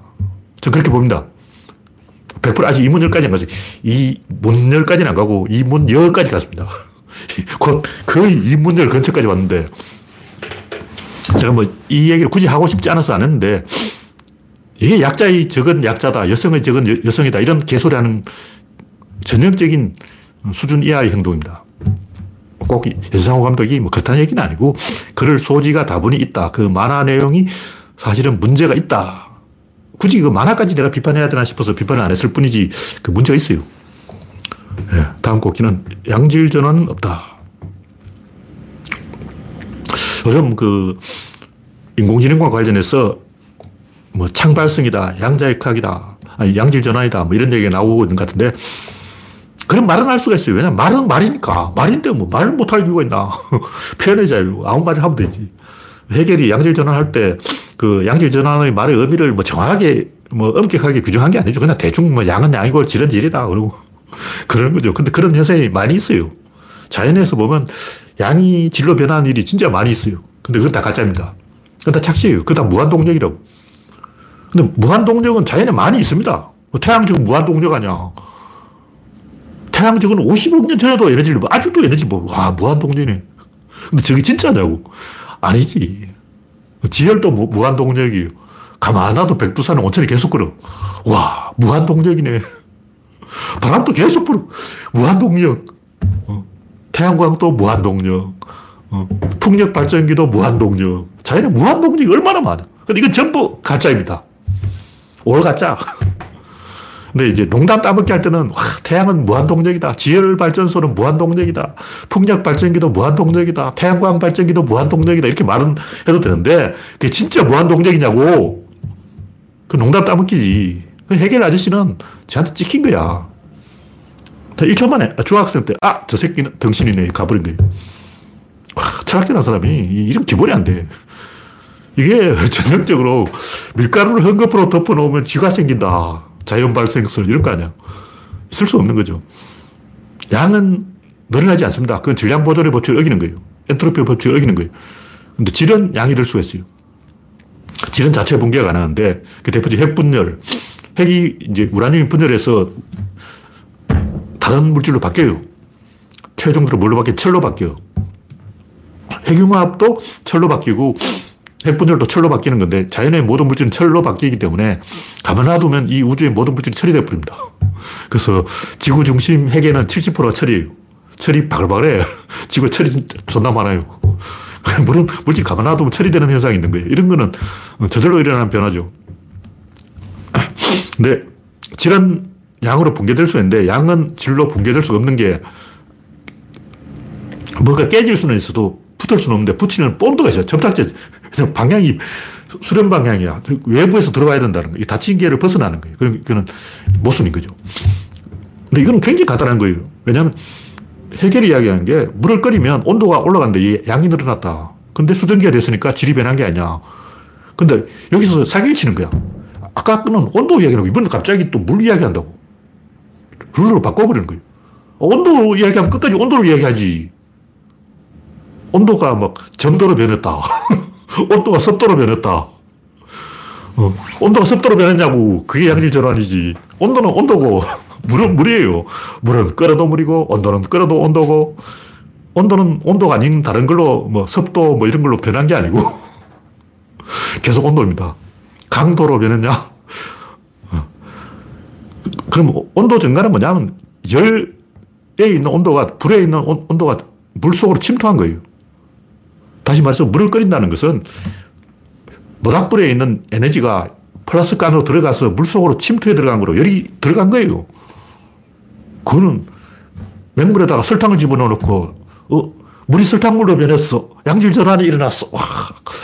저 그렇게 봅니다. 100% 아직 이문열까지 안 가지. 이문열까지는 안 가고 이문열까지 갔습니다. 곧 거의 이문열 근처까지 왔는데 제가 뭐 이 얘기를 굳이 하고 싶지 않아서 안 했는데 이게 약자의 적은 약자다. 여성의 적은 여 성이다. 이런 개소리 하는 전형적인 수준 이하의 행동입니다. 꼭 연상호 감독이 뭐 그렇다는 얘기는 아니고 그럴 소지가 다분히 있다. 그 만화 내용이 사실은 문제가 있다. 굳이 그 만화까지 내가 비판해야 되나 싶어서 비판을 안 했을 뿐이지 그 문제가 있어요. 네, 다음 곡기는 양질 전환은 없다. 요즘 그 인공지능과 관련해서 뭐 창발성이다, 양자역학이다, 아니 양질 전환이다, 뭐 이런 얘기가 나오고 있는 것 같은데 그런 말은 할 수가 있어요. 왜냐면 말은 말이니까. 말인데 뭐 말을 못할 이유가 있나. 표현의 자유. 아무 말을 하면 되지. 해결이 양질 전환할 때 그 양질 전환의 말의 의미를 뭐 정확하게 뭐 엄격하게 규정한 게 아니죠. 그냥 대충 뭐 양은 양이고 질은 질이다. 그러고 그런 거죠. 근데 그런 현상이 많이 있어요. 자연에서 보면 양이 질로 변하는 일이 진짜 많이 있어요. 근데 그건 다 가짜입니다. 그건 다 착시예요. 그건 다 무한동력이라고. 근데 무한동력은 자연에 많이 있습니다. 뭐 태양적은 무한동력 아니야. 태양적은 50억 년 전에도 에너지를, 뭐 아직도 에너지 뭐, 와, 무한동력이네. 근데 저게 진짜냐고. 아니지. 지열도 무, 무한동력이에요. 가만 안 놔도 백두산은 온천이 계속 끓어. 와, 무한동력이네. 바람도 계속 불어. 무한동력. 어. 태양광도 무한동력. 어. 풍력 발전기도 무한동력. 자연에 무한동력이 얼마나 많아. 근데 이건 전부 가짜입니다. 올 가짜. 근데 이제 농담 따먹기 할 때는 와, 태양은 무한동력이다. 지열 발전소는 무한동력이다. 풍력 발전기도 무한동력이다. 태양광 발전기도 무한동력이다. 이렇게 말은 해도 되는데 그게 진짜 무한동력이냐고. 그 농담 따먹기지. 그 해결 아저씨는 저한테 찍힌 거야. 1초 만에 중학생 때, 아, 저 새끼는 덩신이네. 가버린 거예요. 와, 철학자라는 사람이 이런 기본이 안 돼. 이게 전형적으로 밀가루를 헝겊으로 덮어놓으면 쥐가 생긴다. 자연 발생설 이런 거 아니야. 있을 수 없는 거죠. 양은 늘어나지 않습니다. 그건 질량 보존의 법칙을 어기는 거예요. 엔트로피 법칙을 어기는 거예요. 근데 질은 양이 될 수가 있어요. 질은 자체 붕괴가 가능한데 그 대표적인 핵분열. 핵이 이제 우라늄이 분열해서 다른 물질로 바뀌어요. 최종적으로 뭘로 바뀌어? 철로 바뀌어. 핵융합도 철로 바뀌고 핵분열도 철로 바뀌는 건데 자연의 모든 물질은 철로 바뀌기 때문에 가만 놔두면 이 우주의 모든 물질이 철이 되어버립니다. 그래서 지구 중심 핵에는 70%가 철이에요. 철이 바글바글해. 지구에 철이 존나 많아요. 물은 물질 가만 놔두면 철이 되는 현상이 있는 거예요. 이런 거는 저절로 일어나는 변화죠. 근데 질은 양으로 붕괴될 수 있는데 양은 질로 붕괴될 수 없는 게 뭔가 깨질 수는 있어도 붙을 수는 없는데 붙이는 본드가 있어요. 접착제. 방향이 수렴 방향이야. 외부에서 들어와야 된다는 거예요. 닫힌 기를 벗어나는 거예요. 이거는 모순인 거죠. 근데 이건 굉장히 간단한 거예요. 왜냐하면 해결이 이야기하는 게 물을 끓이면 온도가 올라갔는데 양이 늘어났다. 근데 수증기가 됐으니까 질이 변한 게 아니야. 근데 여기서 사기를 치는 거야. 아까 는 온도 이야기하고 이번에 갑자기 또 물 이야기한다고. 룰을 바꿔버리는 거예요. 온도 이야기하면 끝까지 온도를 이야기하지. 온도가 막 점도로 변했다. 온도가 습도로 변했다. 어, 온도가 습도로 변했냐고. 그게 양질 전환이지. 온도는 온도고, 물은 물이에요. 물은 끓어도 물이고, 온도는 끓어도 온도고, 온도는 온도가 아닌 다른 걸로, 뭐, 습도 뭐 이런 걸로 변한 게 아니고, 계속 온도입니다. 강도로 변했냐? 어. 그럼 온도 증가는 뭐냐면, 열에 있는 온도가, 불에 있는 온도가 물 속으로 침투한 거예요. 다시 말해서 물을 끓인다는 것은 모닥불에 있는 에너지가 플라스틱 안으로 들어가서 물 속으로 침투해 들어간 거로 열이 들어간 거예요. 그거는 맹물에다가 설탕을 집어넣고, 어, 물이 설탕물로 변했어. 양질 전환이 일어났어. 와,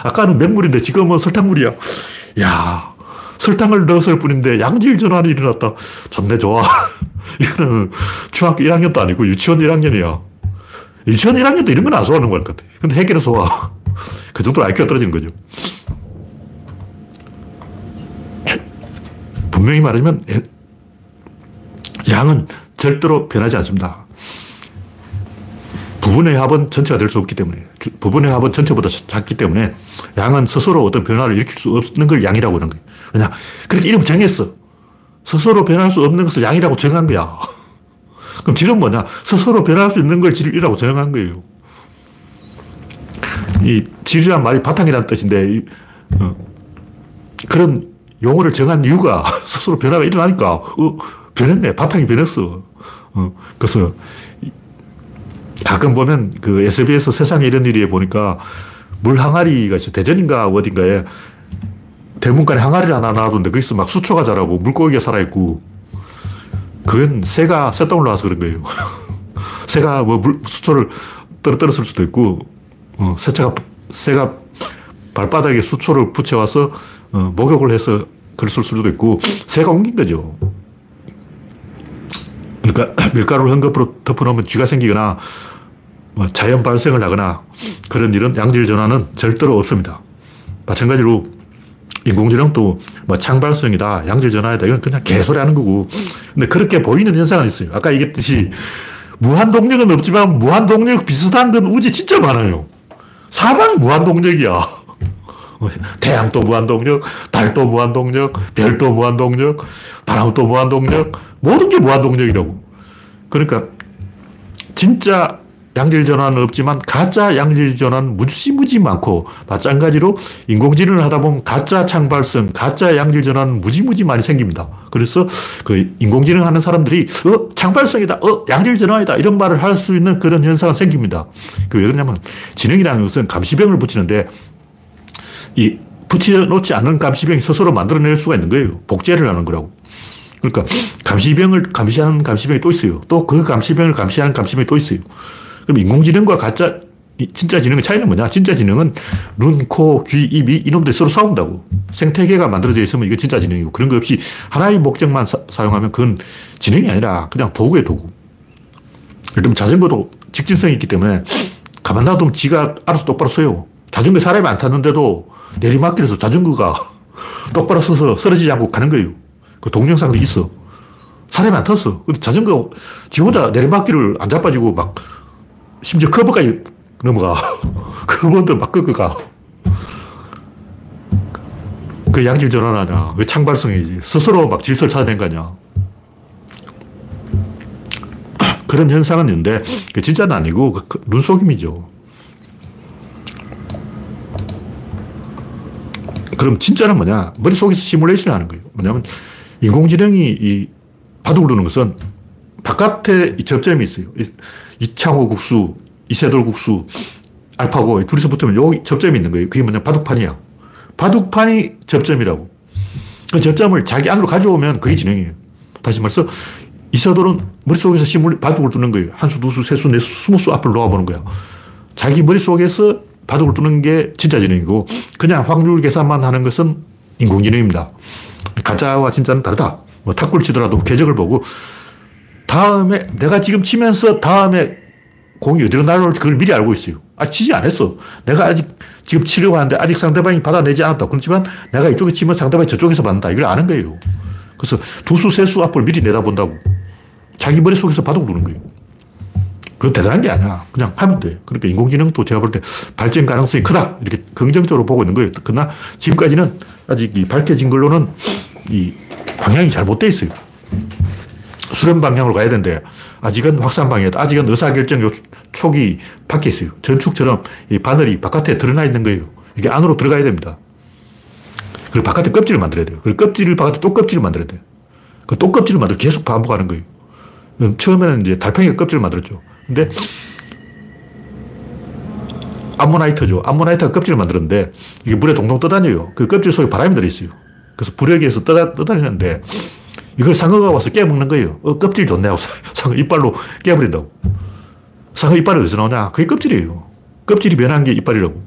아까는 맹물인데 지금은 설탕물이야. 야, 설탕을 넣었을 뿐인데 양질 전환이 일어났다. 좋네, 좋아. 이거는 중학교 1학년도 아니고 유치원 1학년이야. 유치원 1학년도 이런 건 안 소화하는 것 같아. 근데 해결은 소화. 그 정도로 IQ가 떨어진 거죠. 분명히 말하면 양은 절대로 변하지 않습니다. 부분의 합은 전체가 될 수 없기 때문에 부분의 합은 전체보다 작기 때문에 양은 스스로 어떤 변화를 일으킬 수 없는 걸 양이라고 하는 거예요. 왜냐 그렇게 이름 정했어. 스스로 변할 수 없는 것을 양이라고 정한 거야. 그럼 질은 뭐냐? 스스로 변할 수 있는 걸 질이라고 정한 거예요. 이 질이란 말이 바탕이라는 뜻인데, 이, 어, 그런 용어를 정한 이유가 스스로 변화가 일어나니까, 어, 변했네. 바탕이 변했어. 어, 그래서 가끔 보면 그 SBS 세상에 이런 일이 보니까 물 항아리가. 대전인가 어딘가에 대문간에 항아리를 하나 놔뒀는데 거기서 막 수초가 자라고 물고기가 살아있고 그건 새가 쇳덩을 나와서 그런 거예요. 새가 뭐 물, 수초를 떨어뜨렸을 수도 있고 어, 새가, 새가 발바닥에 수초를 붙여와서 어, 목욕을 해서 그랬을 수도 있고 새가 옮긴 거죠. 그러니까 밀가루를 헝겊으로 덮어놓으면 쥐가 생기거나 뭐 자연 발생을 하거나 그런 일은 양질 전환은 절대로 없습니다. 마찬가지로 인공지능도 뭐 창발성이다, 양질 전환이다, 이건 그냥 개소리 하는 거고. 근데 그렇게 보이는 현상은 있어요. 아까 얘기했듯이 무한 동력은 없지만 무한 동력 비슷한 건 우주 진짜 많아요. 사방 무한 동력이야. 태양도 무한동력, 달도 무한동력, 별도 무한동력, 바람도 무한동력, 모든 게 무한동력이라고. 그러니까 진짜 양질 전환은 없지만 가짜 양질 전환 무지무지 많고 마찬가지로 인공지능을 하다 보면 가짜 창발성, 가짜 양질 전환 무지무지 많이 생깁니다. 그래서 그 인공지능 하는 사람들이 어 창발성이다, 어 양질 전환이다 이런 말을 할 수 있는 그런 현상은 생깁니다. 그 왜 그러냐면 지능이라는 것은 감시병을 붙이는데 이 붙여놓지 않은 감시병이 스스로 만들어낼 수가 있는 거예요. 복제를 하는 거라고. 그러니까 감시병을 감시하는 감시병이 또 있어요. 또 그 감시병을 감시하는 감시병이 또 있어요. 그럼 인공지능과 가짜, 진짜 지능의 차이는 뭐냐? 진짜 지능은 눈, 코, 귀, 입이 이놈들이 서로 싸운다고. 생태계가 만들어져 있으면 이거 진짜 지능이고 그런 거 없이 하나의 목적만 사, 용하면 그건 지능이 아니라 그냥 도구의 도구. 그럼 자전거도 직진성이 있기 때문에 가만 놔두면 지가 알아서 똑바로 서요. 자전거 사람이 안 탔는데도 내리막길에서 자전거가 똑바로 서서 쓰러지지 않고 가는 거예요. 그 동영상도 있어. 사람이 안 탔어. 근데 자전거 지 혼자 내리막길을 안 자빠지고 막 심지어 커브까지 넘어가. 커브도 막 꺾어 가. 그 양질 전환하냐. 그 창발성이지. 스스로 막 질서를 찾아낸 거 아니야. 그런 현상은 있는데, 그 진짜는 아니고, 그 눈속임이죠. 그럼 진짜는 뭐냐? 머릿속에서 시뮬레이션을 하는 거예요. 뭐냐면 인공지능이 이 바둑을 두는 것은 바깥에 접점이 있어요. 이창호 국수, 이세돌 국수, 알파고 둘이서 붙으면 여기 접점이 있는 거예요. 그게 뭐냐? 바둑판이야. 바둑판이 접점이라고. 그 접점을 자기 안으로 가져오면 그게 진행이에요. 다시 말해서 이세돌은 머릿속에서 시뮬, 바둑을 두는 거예요. 한 수, 두 수, 세 수, 네 수, 스무 수 앞을 놓아보는 거야. 자기 머릿속에서 바둑을 두는 게 진짜 지능이고 그냥 확률 계산만 하는 것은 인공지능입니다. 가짜와 진짜는 다르다. 뭐 탁구를 치더라도 궤적을 보고 다음에 내가 지금 치면서 다음에 공이 어디로 날아올지 그걸 미리 알고 있어요. 아, 치지 않았어. 내가 아직 지금 치려고 하는데 아직 상대방이 받아내지 않았다. 그렇지만 내가 이쪽에 치면 상대방이 저쪽에서 받는다. 이걸 아는 거예요. 그래서 두 수, 세 수 앞을 미리 내다본다고. 자기 머릿속에서 바둑을 두는 거예요. 그건 대단한 게 아니야. 그냥 하면 돼. 그러니까 인공지능도 제가 볼 때 발전 가능성이 크다. 이렇게 긍정적으로 보고 있는 거예요. 그러나 지금까지는 아직 이 밝혀진 걸로는 이 방향이 잘못돼 있어요. 수렴 방향으로 가야 되는데 아직은 확산 방향이다. 아직은 의사결정 요 촉이 밖에 있어요. 전축처럼 이 바늘이 바깥에 드러나 있는 거예요. 이게 안으로 들어가야 됩니다. 그리고 바깥에 껍질을 만들어야 돼요. 그리고 껍질을 바깥에 또 껍질을 만들어야 돼요. 그 또 껍질을 만들어 계속 반복하는 거예요. 처음에는 이제 달팽이가 껍질을 만들었죠. 근데 암모나이트죠. 암모나이트가 껍질을 만들었는데 이게 물에 동동 떠다녀요. 그 껍질 속에 바람이 들어있어요. 그래서 부력에서 떠다, 떠다니는데 이걸 상어가 와서 깨먹는 거예요. 어, 껍질 좋네 하고 상어 이빨로 깨버린다고. 상어 이빨이 어디서 나오냐? 그게 껍질이에요. 껍질이 변한 게 이빨이라고.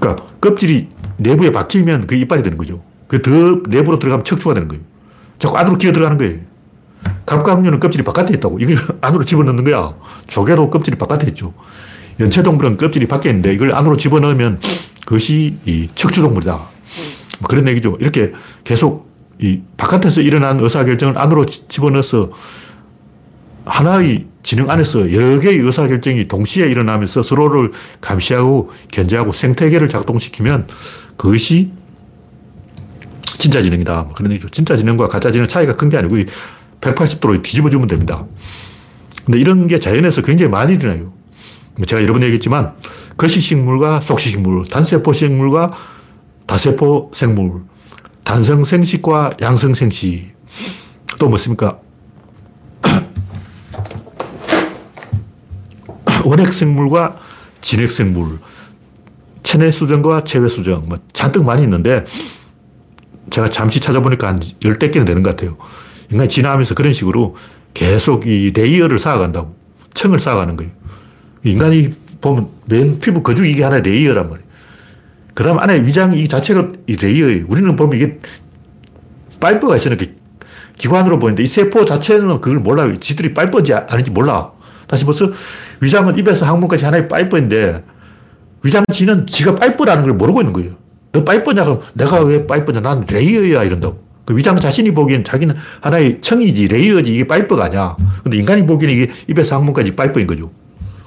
그러니까 껍질이 내부에 박히면 그게 이빨이 되는 거죠. 그 더 내부로 들어가면 척추가 되는 거예요. 자꾸 안으로 기어 들어가는 거예요. 갑각류는 껍질이 바깥에 있다고. 이걸 안으로 집어넣는 거야. 조개도 껍질이 바깥에 있죠. 연체동물은 껍질이 밖에 있는데 이걸 안으로 집어넣으면 그것이 이 척추동물이다. 뭐 그런 얘기죠. 이렇게 계속 이 바깥에서 일어난 의사결정을 안으로 집어넣어서 하나의 지능 안에서 여러 개의 의사결정이 동시에 일어나면서 서로를 감시하고 견제하고 생태계를 작동시키면 그것이 진짜 지능이다. 뭐 그런 얘기죠. 진짜 지능과 가짜 지능 차이가 큰 게 아니고 180도로 뒤집어주면 됩니다. 근데 이런 게 자연에서 굉장히 많이 일어나요. 뭐 제가 여러 번 얘기했지만 거시식물과 속시식물, 단세포 식물과 다세포 생물, 단성생식과 양성생식. 또 뭐습니까? 원핵생물과 진핵생물, 체내수정과 체외수정, 뭐 잔뜩 많이 있는데 제가 잠시 찾아보니까 한 열댓 개는 되는 것 같아요. 인간이 진화하면서 그런 식으로 계속 이 layer를 쌓아간다고. 층을 쌓아가는 거예요. 인간이 보면 맨 피부 거죽 이게 하나의 layer란 말이에요. 그 다음 안에 위장 이 자체가 이 layer예요. 우리는 보면 이게 파이프가 있으니 기관으로 보이는데 이 세포 자체는 그걸 몰라요. 지들이 파이프인지 아닌지 몰라. 다시 벌써 위장은 입에서 항문까지 하나의 파이프인데 위장지는 지가 파이프라는 걸 모르고 있는 거예요. 너 파이프냐? 그럼 내가 왜 파이프냐? 난 layer야 이런다고. 그 위장 자신이 보기엔 자기는 하나의 층이지, layer지, 이게 파이프가 아니야. 근데 인간이 보기에는 이게 입에서 항문까지 파이프인 거죠.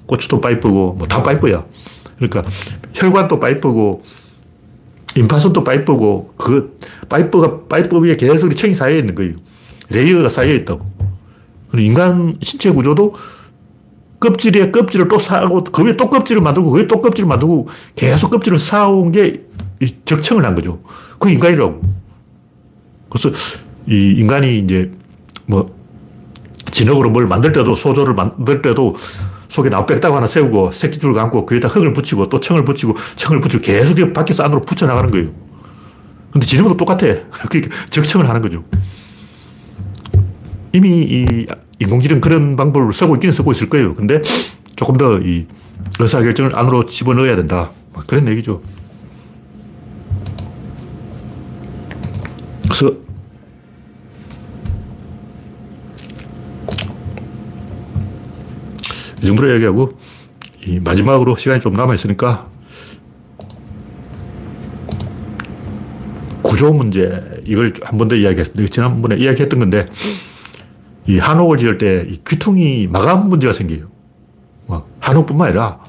고추도 파이프고, 뭐 다 파이프야. 그러니까 혈관도 파이프고, 임파선도 파이프고, 그 파이프가 파이프 위에 계속 층이 쌓여 있는 거예요. 레이어가 쌓여 있다고. 인간 신체 구조도 껍질에 껍질을 또 쌓고, 그 위에 또 껍질을 만들고, 그 위에 또 껍질을 만들고, 계속 껍질을 쌓아온 게 적청을 한 거죠. 그 인간이라고. 그래서 이 인간이 이제 뭐 진흙으로 뭘 만들 때도 소조를 만들 때도 속에 나빼딱 하나 세우고 새끼줄 감고 그에다 흙을 붙이고 또 청을 붙이고 청을 붙이고 계속 밖에서 안으로 붙여나가는 거예요. 근데 진흙도 똑같아. 그러니까 적청을 하는 거죠. 이미 이 인공지능 그런 방법을 쓰고 있기는 쓰고 있을 거예요. 근데 조금 더 이 의사결정을 안으로 집어넣어야 된다. 그런 얘기죠. 그래서 이 정도로 얘기하고 이 마지막으로 시간이 좀 남아있으니까 구조 문제 이걸 한 번 더 이야기했어요. 지난번에 이야기했던 건데 이 한옥을 지을 때 이 귀퉁이 마감 문제가 생겨요. 뭐 한옥뿐만 아니라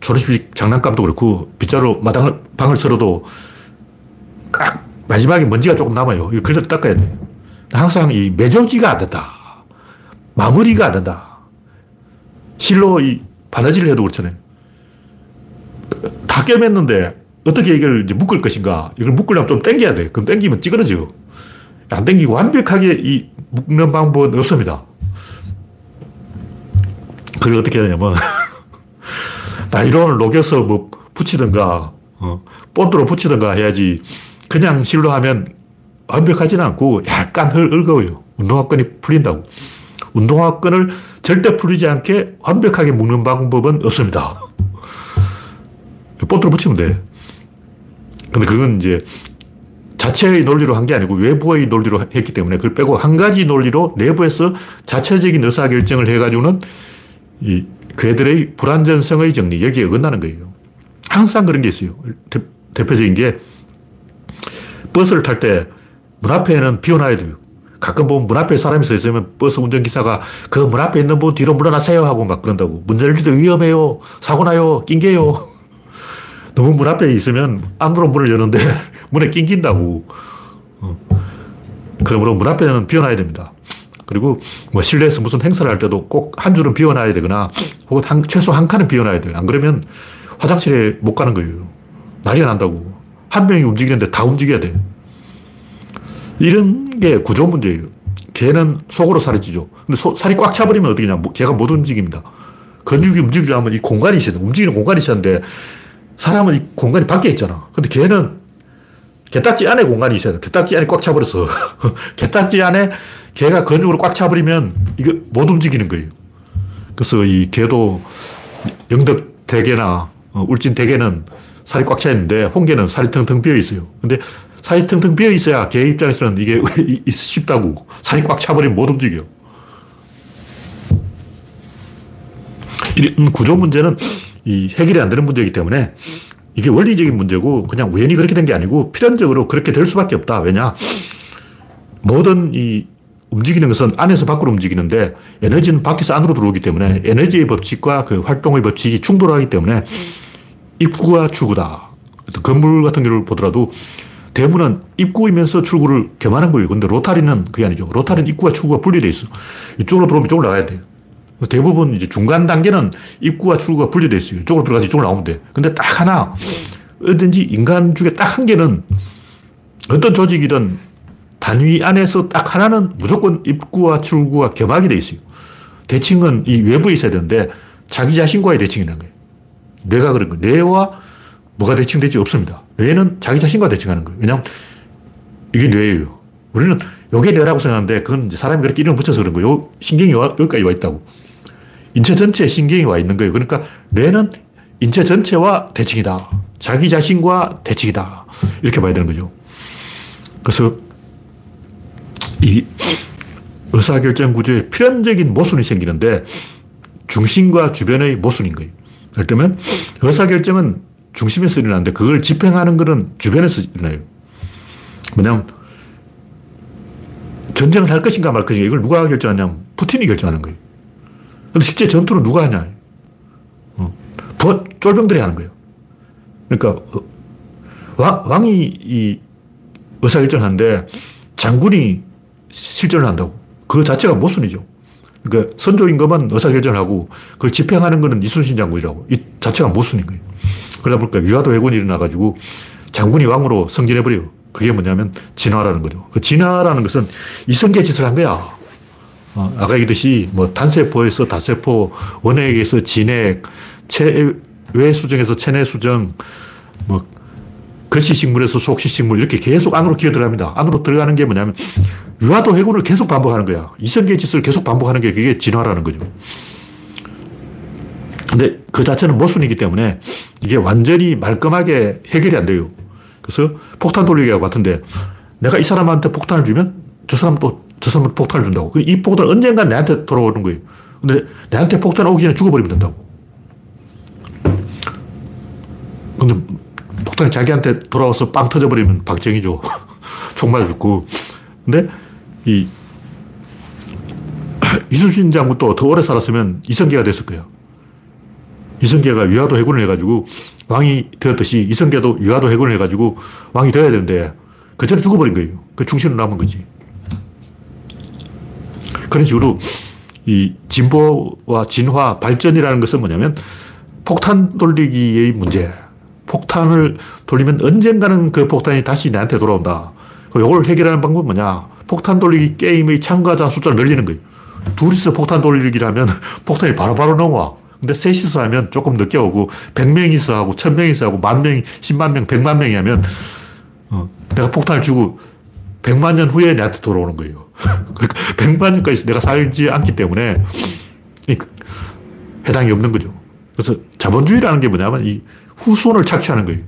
졸업식 장난감도 그렇고 빗자루 마당을 방을 쓸어도 깍 마지막에 먼지가 조금 남아요. 이거 그래도 닦아야 돼. 항상 이 매저지가 안 된다. 마무리가 안 된다. 실로 이 바느질을 해도 그렇잖아요. 다 꿰맸는데 어떻게 이걸 이제 묶을 것인가. 이걸 묶으려면 좀 당겨야 돼. 그럼 당기면 찌그러져요. 안 당기고 완벽하게 이 묶는 방법은 없습니다. 그걸 어떻게 하냐면 나이론을 녹여서 뭐 붙이든가 어, 본드로 붙이든가 해야지 그냥 실로 하면 완벽하지는 않고 약간 헐거워요. 운동화끈이 풀린다고. 운동화끈을 절대 풀리지 않게 완벽하게 묶는 방법은 없습니다. 본드로 붙이면 돼. 근데 그건 이제 자체의 논리로 한 게 아니고 외부의 논리로 했기 때문에 그걸 빼고 한 가지 논리로 내부에서 자체적인 의사결정을 해가지고는 이 괴들의 불안전성의 정리, 여기에 어긋나는 거예요. 항상 그런 게 있어요. 대, 대표적인 게 버스를 탈 때 문 앞에는 비워놔야 돼요. 가끔 보면 문 앞에 사람이 서 있으면 버스 운전기사가 그 문 앞에 있는 분 뒤로 물러나세요 하고 막 그런다고. 문때 위험해요. 사고 나요. 낑겨요. 너무 문 앞에 있으면 안으로 문을 여는데 문에 낑긴다고. 어. 그러므로 문 앞에는 비워놔야 됩니다. 그리고 뭐 실내에서 무슨 행사를 할 때도 꼭 한 줄은 비워놔야 되거나 혹은 한, 최소 한 칸은 비워놔야 돼요. 안 그러면 화장실에 못 가는 거예요. 난리가 난다고. 한 명이 움직이는데 다 움직여야 돼. 이런 게 구조 문제예요. 개는 속으로 살이 찌죠. 근데 소, 살이 꽉 차버리면 어떻게 냐 개가 못 움직입니다. 근육이 움직이려면 이 공간이 있어야 돼. 움직이는 공간이 있어야 되는데 사람은 이 공간이 밖에 있잖아. 근데 개는 개딱지 안에 공간이 있어야 돼. 개딱지 안에 꽉 차버렸어. 개딱지 안에 개가 근육으로 꽉 차버리면 이거 못 움직이는 거예요. 그래서 이 개도 영덕 대개나 어, 울진 대개는 살이 꽉 차 있는데 홍게는 살이 텅텅 비어 있어요. 근데 살이 텅텅 비어 있어야 개 입장에서는 이게 쉽다고. 살이 꽉 차버리면 못 움직여. 이런 구조 문제는 이 해결이 안 되는 문제이기 때문에 이게 원리적인 문제고 그냥 우연히 그렇게 된 게 아니고 필연적으로 그렇게 될 수밖에 없다. 왜냐? 모든 이 움직이는 것은 안에서 밖으로 움직이는데 에너지는 밖에서 안으로 들어오기 때문에 에너지의 법칙과 그 활동의 법칙이 충돌하기 때문에 입구와 출구다. 건물 같은 경우를 보더라도 대문은 입구이면서 출구를 겸하는 거예요. 근데 로타리는 그게 아니죠. 로타리는 입구와 출구가 분리되어 있어. 이쪽으로 들어오면 이쪽으로 나가야 돼. 대부분 이제 중간 단계는 입구와 출구가 분리되어 있어요. 이쪽으로 들어가서 이쪽으로 나오면 돼. 근데 딱 하나, 어든지 인간 중에 딱 한 개는 어떤 조직이든 단위 안에서 딱 하나는 무조건 입구와 출구가 겸하게 돼 있어요. 대칭은 이 외부에 있어야 되는데 자기 자신과의 대칭이라는 거예요. 뇌가 그런 거예요. 뇌와 뭐가 대칭되지 없습니다. 뇌는 자기 자신과 대칭하는 거예요. 왜냐하면 이게 뇌예요. 우리는 요게 뇌라고 생각하는데 그건 사람이 그렇게 이름을 붙여서 그런 거예요. 신경이 와, 여기까지 와 있다고. 인체 전체에 신경이 와 있는 거예요. 그러니까 뇌는 인체 전체와 대칭이다. 자기 자신과 대칭이다. 이렇게 봐야 되는 거죠. 그래서 이 의사결정 구조에 필연적인 모순이 생기는데 중심과 주변의 모순인 거예요. 예를 들면 의사결정은 중심에서 일어나는데 그걸 집행하는 것은 주변에서 일어나요. 뭐냐면 전쟁을 할 것인가 말 것인가 이걸 누가 결정하냐면 푸틴이 결정하는 거예요. 근데 실제 전투는 누가 하냐. 어. 쫄병들이 하는 거예요. 그러니까 어, 왕, 왕이 이 의사결정하는데 장군이 실전을 한다고. 그 자체가 모순이죠. 그러니까 선조 임금은 의사결정을 하고 그걸 집행하는 것은 이순신 장군이라고. 이 자체가 모순인 거예요. 그러다 보니까 위화도 해군이 일어나가지고 장군이 왕으로 승진해버려요. 그게 뭐냐면 진화라는 거죠. 그 진화라는 것은 이성계 짓을 한 거야. 어, 아까 얘기했듯이 뭐 단세포에서 다세포, 원액에서 진액, 체외 수정에서 체내 수정, 뭐 거시식물에서 속시식물 이렇게 계속 안으로 기어 들어갑니다. 안으로 들어가는 게 뭐냐면 유화도 해군을 계속 반복하는 거야. 이성계 짓을 계속 반복하는 게 그게 진화라는 거죠. 근데 그 자체는 모순이기 때문에 이게 완전히 말끔하게 해결이 안 돼요. 그래서 폭탄 돌리기하고 같은데 내가 이 사람한테 폭탄을 주면 저 사람 또 저 사람한테 폭탄을 준다고. 이 폭탄 언젠가 내한테 돌아오는 거예요. 근데 내한테 폭탄 오기 전에 죽어버리면 된다고. 근데 폭탄이 자기한테 돌아와서 빵 터져버리면 박정이죠. 총 맞아 죽고. 근데 이 이순신 장군도 더 오래 살았으면 이성계가 됐을 거예요. 이성계가 위화도 해군을 해가지고 왕이 되었듯이 이성계도 위화도 해군을 해가지고 왕이 되어야 되는데 그 전에 죽어버린 거예요. 그 중심으로 남은 거지. 그런 식으로 이 진보와 진화, 발전이라는 것은 뭐냐면 폭탄 돌리기의 문제. 폭탄을 돌리면 언젠가는 그 폭탄이 다시 나한테 돌아온다. 이걸 해결하는 방법은 뭐냐? 폭탄 돌리기 게임의 참가자 숫자를 늘리는 거예요. 둘이서 폭탄 돌리기라면 폭탄이 바로바로 넘어와. 근데 셋이서 하면 조금 늦게 오고, 100명이서 하고, 1000명이서 하고, 만 명이, 10만 명, 100만 명이 하면, 어, 내가 폭탄을 주고, 100만 년 후에 내한테 돌아오는 거예요. 그러니까 100만 년까지 내가 살지 않기 때문에, 해당이 없는 거죠. 그래서 자본주의라는 게 뭐냐면, 이 후손을 착취하는 거예요.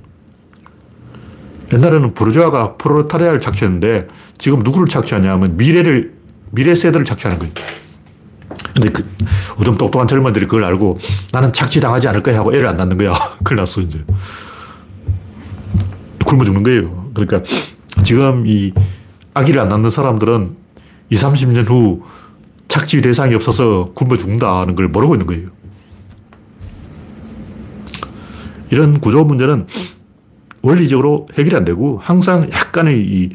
옛날에는 부르주아가 프로레타리아를 착취했는데, 지금 누구를 착취하냐면, 미래를, 미래 세대를 착취하는 거예요. 근데 그, 좀 똑똑한 젊은들이 그걸 알고 나는 착취당하지 않을 거야 하고 애를 안 낳는 거야. 큰일 났어, 이제. 굶어 죽는 거예요. 그러니까 지금 이 아기를 안 낳는 사람들은 20, 30년 후 착취 대상이 없어서 굶어 죽는다는 걸 모르고 있는 거예요. 이런 구조 문제는 원리적으로 해결이 안 되고 항상 약간의 이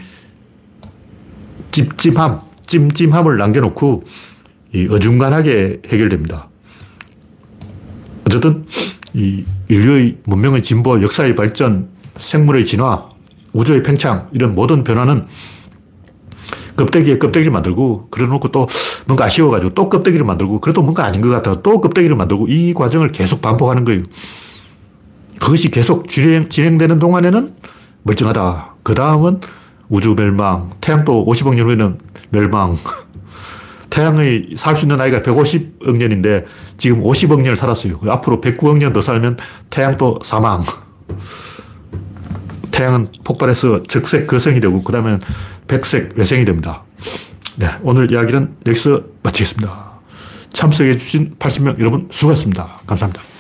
찝찝함, 찜찜함을 남겨놓고 이 어중간하게 해결됩니다. 어쨌든 이 인류의 문명의 진보, 역사의 발전, 생물의 진화, 우주의 팽창 이런 모든 변화는 껍데기에 껍데기를 만들고 그래놓고 또 뭔가 아쉬워가지고 또 껍데기를 만들고 그래도 뭔가 아닌 것 같아요. 또 껍데기를 만들고 이 과정을 계속 반복하는 거예요. 그것이 계속 진행, 진행되는 동안에는 멀쩡하다. 그 다음은 우주 멸망, 태양도 50억 년 후에는 멸망. 태양의 살 수 있는 나이가 150억 년인데 지금 50억 년을 살았어요. 앞으로 109억 년 더 살면 태양도 사망. 태양은 폭발해서 적색 거성이 되고 그 다음에 백색 외생이 됩니다. 네, 오늘 이야기는 여기서 마치겠습니다. 참석해주신 80명 여러분 수고하셨습니다. 감사합니다.